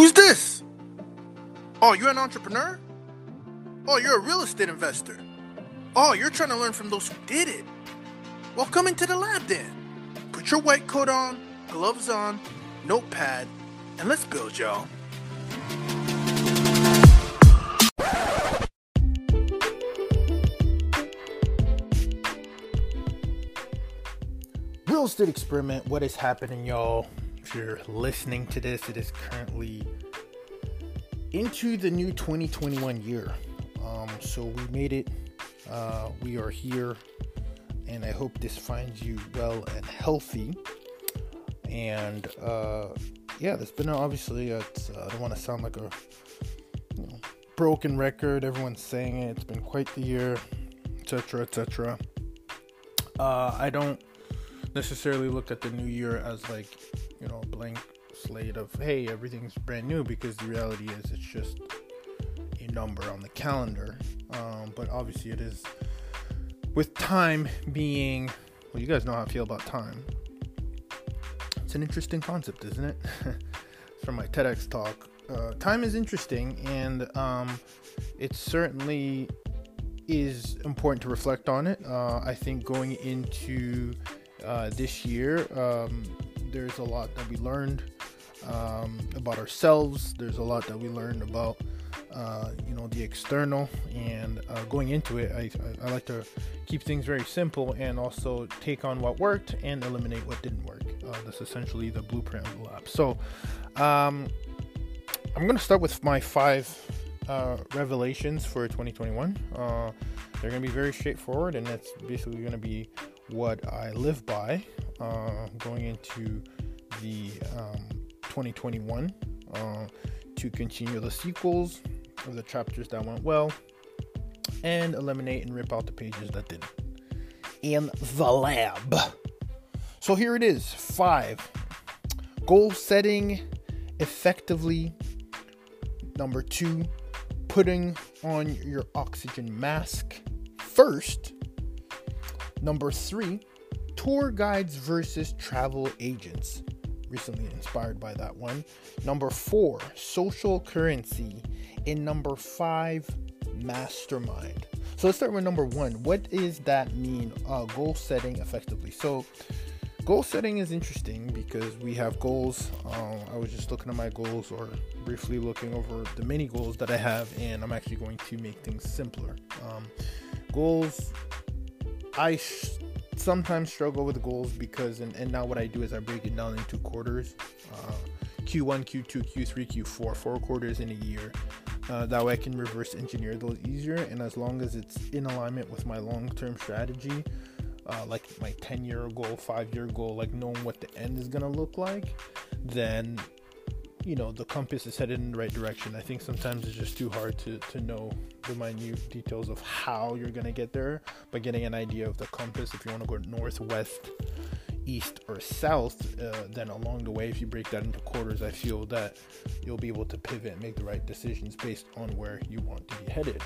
Who's this? Oh, you're an entrepreneur? Oh, you're a real estate investor. Oh, you're trying to learn from those who did it. Well, come into the lab then. Put your white coat on, gloves on, notepad, and let's build, y'all. Real estate experiment, what is happening, y'all? You're listening to this, it is currently into the new 2021 year. Um, so we made it. Uh, we are here, and I hope this finds you well and healthy. And uh, yeah, there's been obviously. Uh, I don't want to sound like a you know, broken record. Everyone's saying it. It's been quite the year, etc., etc. Uh, I don't necessarily look at the new year as like blank slate of hey everything's brand new because the reality is it's just a number on the calendar. Um, but obviously it is with time being well you guys know how i feel about time. It's an interesting concept isn't it? From my tedx talk. Uh, time is interesting and um, it certainly is important to reflect on it. Uh, i think going into uh, this year um, there's a lot that we learned um, about ourselves. There's a lot that we learned about, uh, you know, the external. And uh, going into it, I, I, I, like to keep things very simple and also take on what worked and eliminate what didn't work. Uh, that's essentially the blueprint of the lab. So um, I'm going to start with my five uh, revelations for 2021. Uh, they're going to be very straightforward, and that's basically going to be what I live by uh, going into the um, 2021 uh, to continue the sequels of the chapters that went well and eliminate and rip out the pages that didn't. In the lab. So here it is five goal setting effectively. Number two, putting on your oxygen mask first. Number three, tour guides versus travel agents. Recently inspired by that one. Number four, social currency. And number five, mastermind. So let's start with number one. What does that mean? Uh, goal setting effectively. So, goal setting is interesting because we have goals. Uh, I was just looking at my goals or briefly looking over the many goals that I have, and I'm actually going to make things simpler. Um, goals, I sh- sometimes struggle with goals because, and, and now what I do is I break it down into quarters uh, Q1, Q2, Q3, Q4, four quarters in a year. Uh, that way I can reverse engineer those easier. And as long as it's in alignment with my long term strategy, uh, like my 10 year goal, five year goal, like knowing what the end is going to look like, then you know the compass is headed in the right direction. I think sometimes it's just too hard to to know the minute details of how you're gonna get there, but getting an idea of the compass if you want to go north, west, east, or south, uh, then along the way, if you break that into quarters, I feel that you'll be able to pivot and make the right decisions based on where you want to be headed.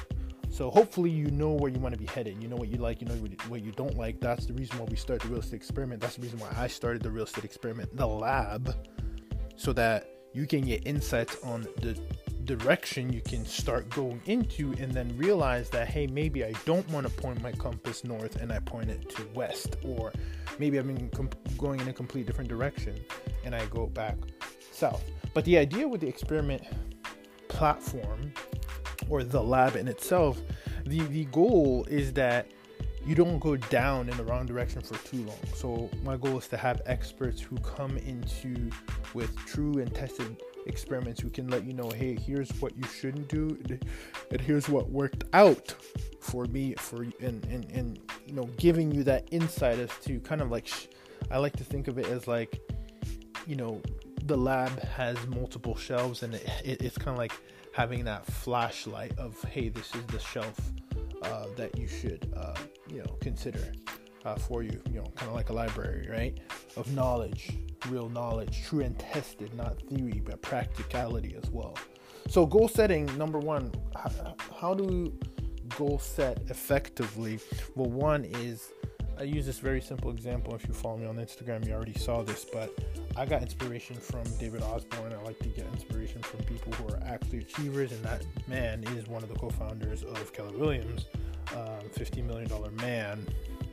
So hopefully you know where you want to be headed. You know what you like, you know what you don't like. That's the reason why we start the real estate experiment. That's the reason why I started the real estate experiment, the lab, so that you can get insights on the direction you can start going into and then realize that hey maybe i don't want to point my compass north and i point it to west or maybe i've been com- going in a complete different direction and i go back south. But the idea with the experiment platform or the lab in itself the the goal is that you don't go down in the wrong direction for too long. So my goal is to have experts who come into with true and tested experiments who can let you know, hey, here's what you shouldn't do, and here's what worked out for me for and and and you know giving you that insight as to kind of like sh- I like to think of it as like you know the lab has multiple shelves and it, it, it's kind of like having that flashlight of hey this is the shelf uh, that you should uh, you know consider uh, for you you know kind of like a library right? Of knowledge real knowledge true and tested not theory but practicality as well. So goal setting number one how, how do goal set effectively? Well one is I use this very simple example. If you follow me on Instagram, you already saw this, but I got inspiration from David Osborne. I like to get inspiration from people who are actually achievers, and that man is one of the co-founders of Keller Williams, um, $50 million man.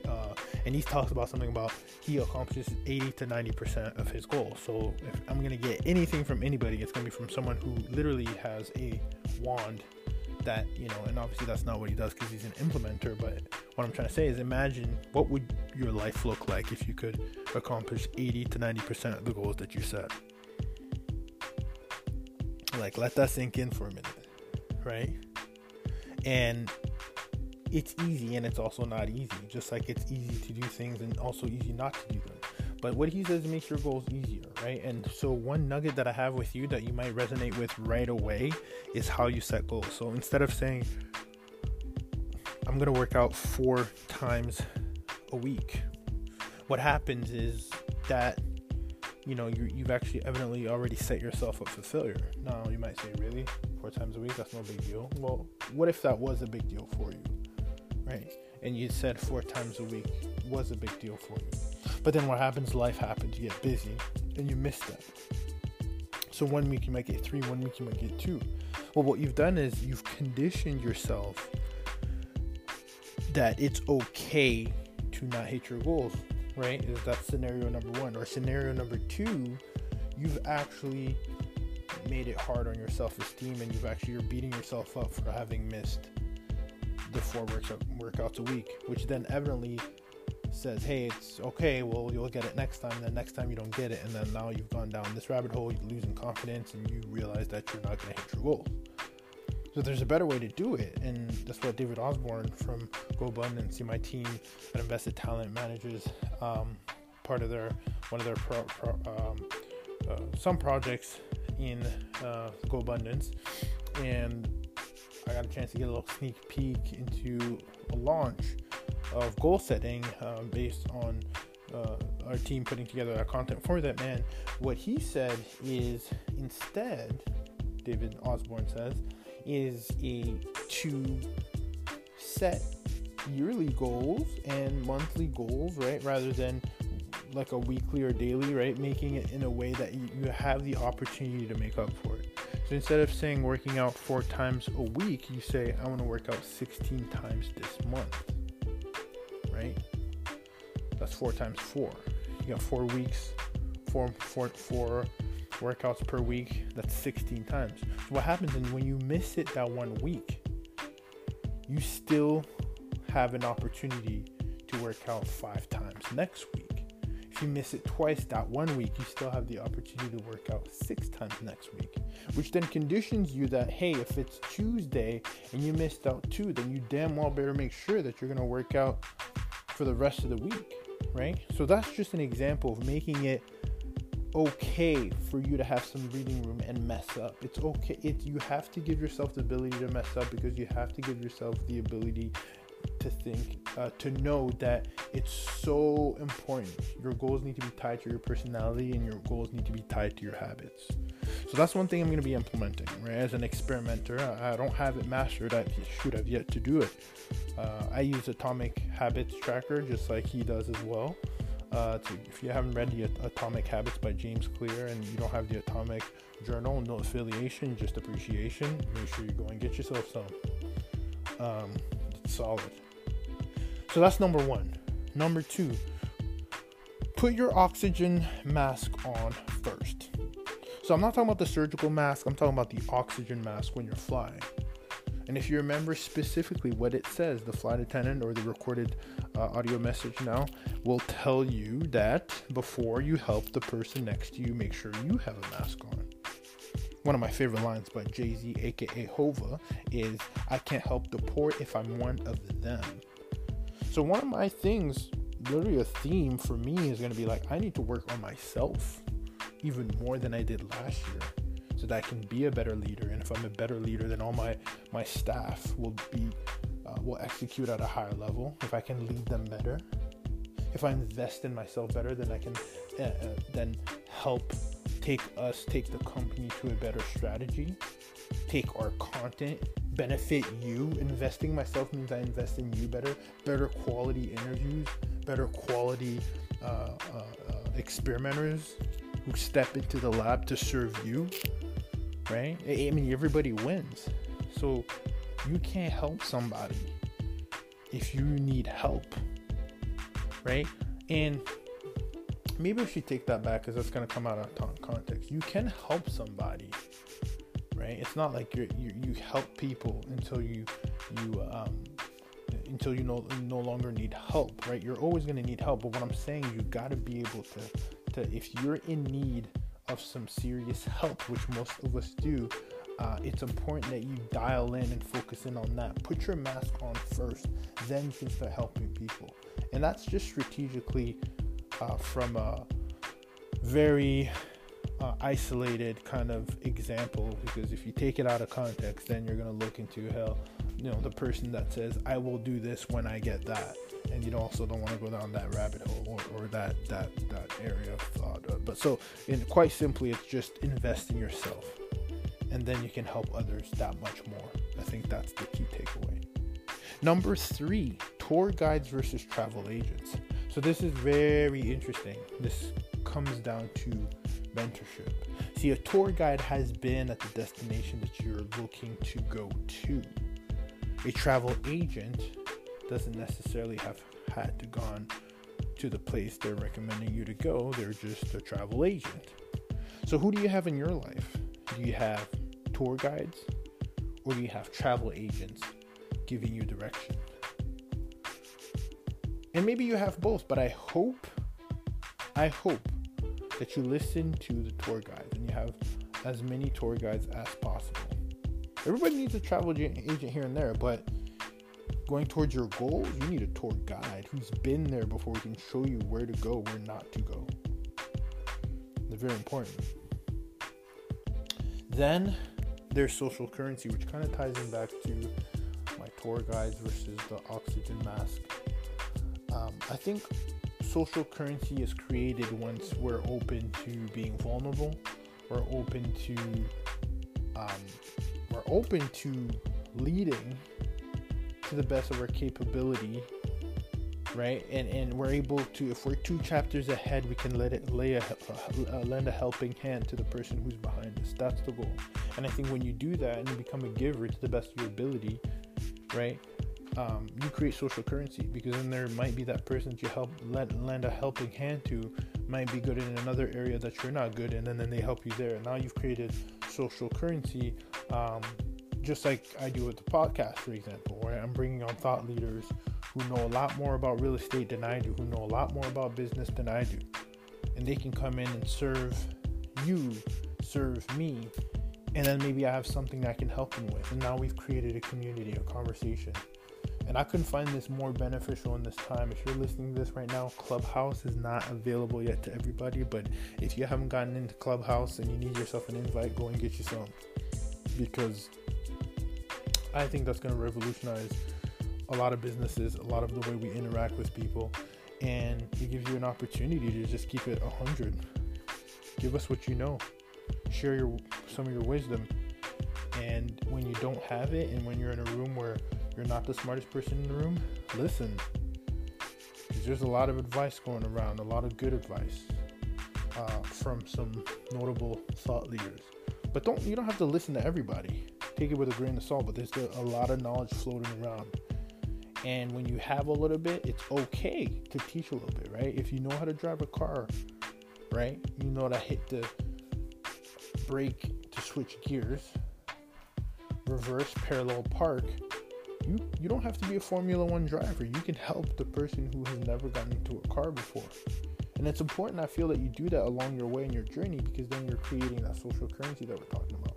Uh, and he talks about something about he accomplishes 80 to 90 percent of his goals. So if I'm gonna get anything from anybody, it's gonna be from someone who literally has a wand that you know and obviously that's not what he does because he's an implementer but what i'm trying to say is imagine what would your life look like if you could accomplish 80 to 90 percent of the goals that you set like let that sink in for a minute right and it's easy and it's also not easy just like it's easy to do things and also easy not to do them but what he says makes your goals easier, right? And so one nugget that I have with you that you might resonate with right away is how you set goals. So instead of saying I'm going to work out 4 times a week, what happens is that you know you you've actually evidently already set yourself up for failure. Now you might say, really, four times a week? That's no big deal. Well, what if that was a big deal for you, right? And you said four times a week was a big deal for you. But then what happens? Life happens. You get busy and you miss that. So one week you might get three, one week you might get two. Well, what you've done is you've conditioned yourself that it's okay to not hit your goals, right? Is that scenario number one? Or scenario number two, you've actually made it hard on your self-esteem and you've actually you're beating yourself up for having missed the four workouts a week, which then evidently says, hey, it's okay, well, you'll get it next time. Then next time you don't get it, and then now you've gone down this rabbit hole, you're losing confidence, and you realize that you're not going to hit your goals. So there's a better way to do it, and that's what David Osborne from GoBundance, see my team at Invested Talent manages um, part of their one of their pro, pro, um, uh, some projects in uh, GoBundance, and I got a chance to get a little sneak peek into a launch of goal setting um, based on uh, our team putting together our content for that man. What he said is instead, David Osborne says, is a to set yearly goals and monthly goals, right? Rather than like a weekly or daily, right? Making it in a way that you, have the opportunity to make up for it. So instead of saying working out four times a week, you say, I want to work out 16 times this month right? That's four times four. You got four weeks, four, four, four workouts per week. That's 16 times. So what happens is when you miss it that one week, you still have an opportunity to work out five times next week. If you miss it twice that one week, you still have the opportunity to work out six times next week, which then conditions you that hey, if it's Tuesday and you missed out two, then you damn well better make sure that you're gonna work out for the rest of the week, right? So that's just an example of making it okay for you to have some breathing room and mess up. It's okay. It you have to give yourself the ability to mess up because you have to give yourself the ability to think, uh, to know that it's so important. Your goals need to be tied to your personality, and your goals need to be tied to your habits. So that's one thing I'm going to be implementing, right? As an experimenter, I, don't have it mastered. I should have yet to do it. Uh, I use Atomic Habits Tracker just like he does as well. Uh, to, if you haven't read the Atomic Habits by James Clear and you don't have the Atomic Journal, no affiliation, just appreciation, make sure you go and get yourself some. Um, solid. So that's number one. Number two, put your oxygen mask on first. So I'm not talking about the surgical mask, I'm talking about the oxygen mask when you're flying. And if you remember specifically what it says, the flight attendant or the recorded uh, audio message now will tell you that before you help the person next to you, make sure you have a mask on. One of my favorite lines by Jay Z, aka Hova, is I can't help the poor if I'm one of them. So, one of my things, literally a theme for me, is going to be like, I need to work on myself even more than I did last year so that I can be a better leader. And if I'm a better leader, then all my my staff will be uh, will execute at a higher level. If I can lead them better, if I invest in myself better, then I can uh, uh, then help take us take the company to a better strategy, take our content benefit you. Investing myself means I invest in you better, better quality interviews, better quality uh, uh, uh, experimenters who step into the lab to serve you, right? I mean, everybody wins. So you can't help somebody if you need help, right? And maybe I should take that back because that's going to come out of context. You can help somebody, right? It's not like you you you help people until you you um until you no no longer need help, right? You're always going to need help, but what I'm saying you got to be able to to if you're in need of some serious help, which most of us do, uh, it's important that you dial in and focus in on that. Put your mask on first, then you can start helping people. And that's just strategically uh, from a very uh, isolated kind of example because if you take it out of context, then you're going to look into hell. You know, the person that says, I will do this when I get that. And you also don't want to go down that rabbit hole or, or that, that, that area of thought. Uh, but so, in, quite simply, it's just invest in yourself and then you can help others that much more. I think that's the key takeaway. Number three, tour guides versus travel agents. So this is very interesting. This comes down to mentorship. See, a tour guide has been at the destination that you're looking to go to. A travel agent doesn't necessarily have had to gone to the place they're recommending you to go. They're just a travel agent. So who do you have in your life? Do you have tour guides or do you have travel agents giving you direction? And maybe you have both, but I hope, I hope that you listen to the tour guides and you have as many tour guides as possible. Everybody needs a travel agent here and there, but going towards your goals, you need a tour guide who's been there before, who can show you where to go, where not to go. They're very important. Then there's social currency, which kind of ties in back to my tour guides versus the oxygen mask. Um, I think social currency is created once we're open to being vulnerable. We're open to um, we're open to leading to the best of our capability right? And and we're able to if we're two chapters ahead we can let it lay a, lend a helping hand to the person who's behind us that's the goal. And i think when you do that and you become a giver to the best of your ability right um, you create social currency because then there might be that person that you help let, lend a helping hand to might be good in another area that you're not good in and then they help you there. And now you've created social currency um, just like i do with the podcast for example where i'm bringing on thought leaders who know a lot more about real estate than I do, who know a lot more about business than I do. And they can come in and serve you, serve me, and then maybe I have something I can help them with. And now we've created a community, a conversation. And I couldn't find this more beneficial in this time. If you're listening to this right now, Clubhouse is not available yet to everybody. But if you haven't gotten into Clubhouse and you need yourself an invite, go and get you some. Because I think that's going to revolutionize a lot of businesses, a lot of the way we interact with people, and it gives you an opportunity to just keep it 100. Give us what you know. Share your some of your wisdom. And when you don't have it, and when you're in a room where you're not the smartest person in the room, listen. There's a lot of advice going around, a lot of good advice uh, from some notable thought leaders. But don't you don't have to listen to everybody. Take it with a grain of salt. But there's a lot of knowledge floating around and when you have a little bit, it's okay to teach a little bit, right? If you know how to drive a car, right? You know to hit the brake to switch gears, reverse, parallel park. You you don't have to be a Formula 1 driver. You can help the person who has never gotten into a car before. And it's important I feel that you do that along your way in your journey because then you're creating that social currency that we're talking about.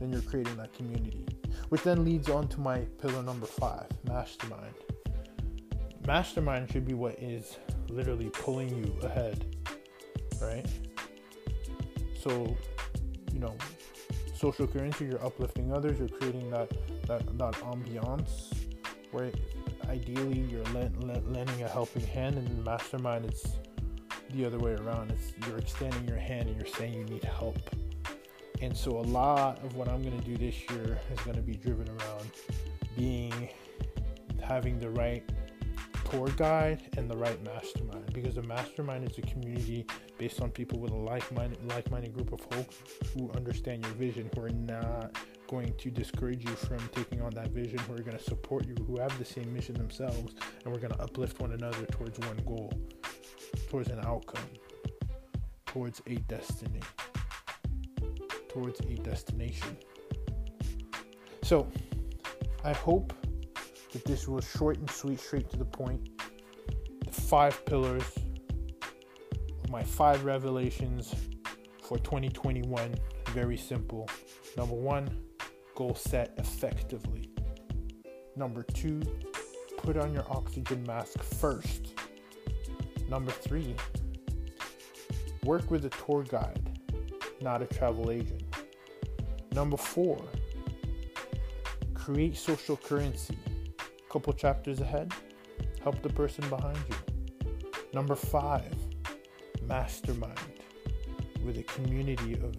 Then you're creating that community which then leads on to my pillar number five mastermind. Mastermind should be what is literally pulling you ahead, right? So, you know, social currency, you're uplifting others, you're creating that that, that ambiance where ideally you're lending a helping hand, and mastermind it's the other way around. It's you're extending your hand and you're saying you need help and so a lot of what I'm going to do this year is going to be driven around being having the right tour guide and the right mastermind. Because the mastermind is a community based on people with a like-minded like-minded group of folks who understand your vision who are not going to discourage you from taking on that vision who are going to support you who have the same mission themselves and we're going to uplift one another towards one goal towards an outcome towards a destiny towards a destination so i hope that this was short and sweet, straight to the point. The five pillars of my five revelations for 2021. Very simple. Number one, goal set effectively. Number two, put on your oxygen mask first. Number three, work with a tour guide, not a travel agent. Number four, create social currency couple chapters ahead, help the person behind you. Number five, mastermind with a community of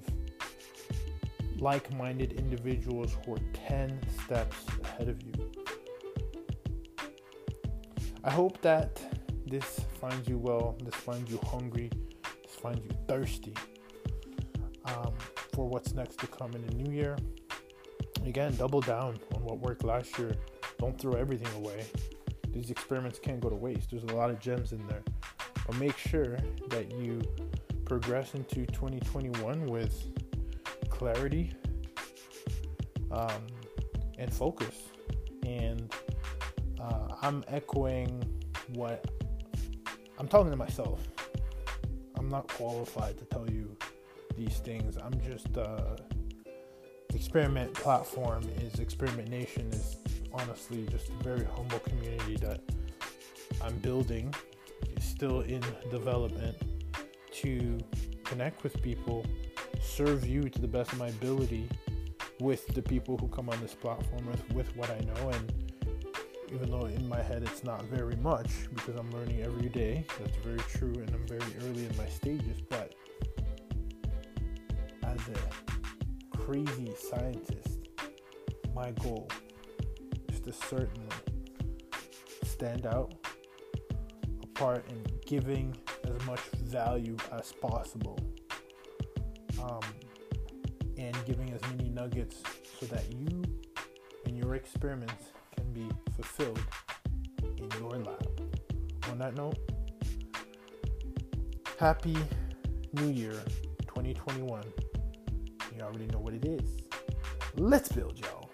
like minded individuals who are 10 steps ahead of you. I hope that this finds you well, this finds you hungry, this finds you thirsty for what's next to come in the new year. Again, double down on what worked last year don't throw everything away. These experiments can't go to waste. There's a lot of gems in there. But make sure that you progress into 2021 with clarity um, and focus. And uh, I'm echoing what I'm talking to myself. I'm not qualified to tell you these things. I'm just uh, experiment platform is experiment nation is honestly just a very humble community that I'm building, is still in development to connect with people, serve you to the best of my ability with the people who come on this platform with, with what I know and even though in my head it's not very much because I'm learning every day. That's very true and I'm very early in my stages, but crazy scientist, my goal is to certainly stand out apart in giving as much value as possible um, and giving as many nuggets so that you and your experiments can be fulfilled in your lab. On that note, happy new year 2021. You already know what it is. Let's build, y'all.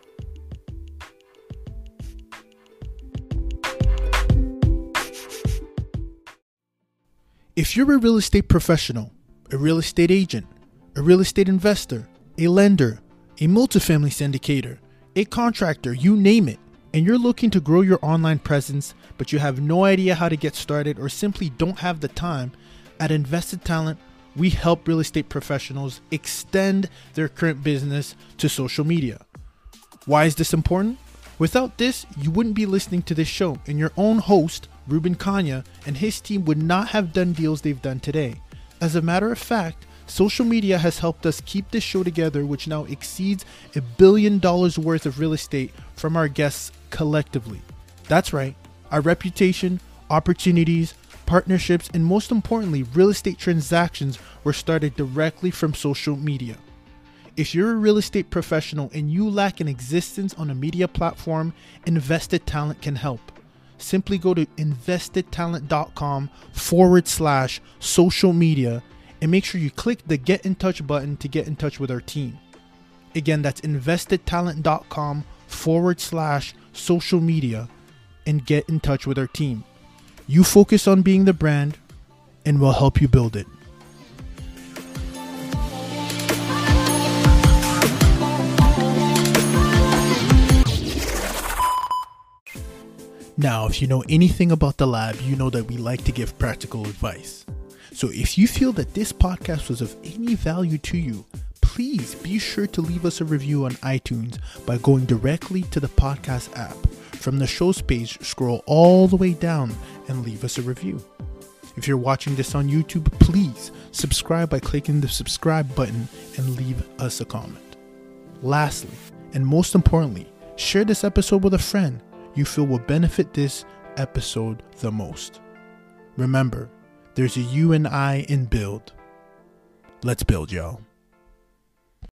If you're a real estate professional, a real estate agent, a real estate investor, a lender, a multifamily syndicator, a contractor, you name it, and you're looking to grow your online presence, but you have no idea how to get started or simply don't have the time, at Invested Talent, we help real estate professionals extend their current business to social media. Why is this important? Without this, you wouldn't be listening to this show, and your own host, Ruben Kanya, and his team would not have done deals they've done today. As a matter of fact, social media has helped us keep this show together, which now exceeds a billion dollars worth of real estate from our guests collectively. That's right, our reputation, opportunities, partnerships, and most importantly, real estate transactions were started directly from social media. If you're a real estate professional and you lack an existence on a media platform, Invested Talent can help simply go to investedtalent.com forward slash social media and make sure you click the get in touch button to get in touch with our team. Again, that's investedtalent.com forward slash social media and get in touch with our team. You focus on being the brand and we'll help you build it. Now, if you know anything about the lab, you know that we like to give practical advice. So if you feel that this podcast was of any value to you, please be sure to leave us a review on iTunes by going directly to the podcast app. From the show's page, scroll all the way down and leave us a review. If you're watching this on YouTube, please subscribe by clicking the subscribe button and leave us a comment. Lastly, and most importantly, share this episode with a friend you feel will benefit this episode the most. Remember, there's a you and I in build. Let's build, y'all.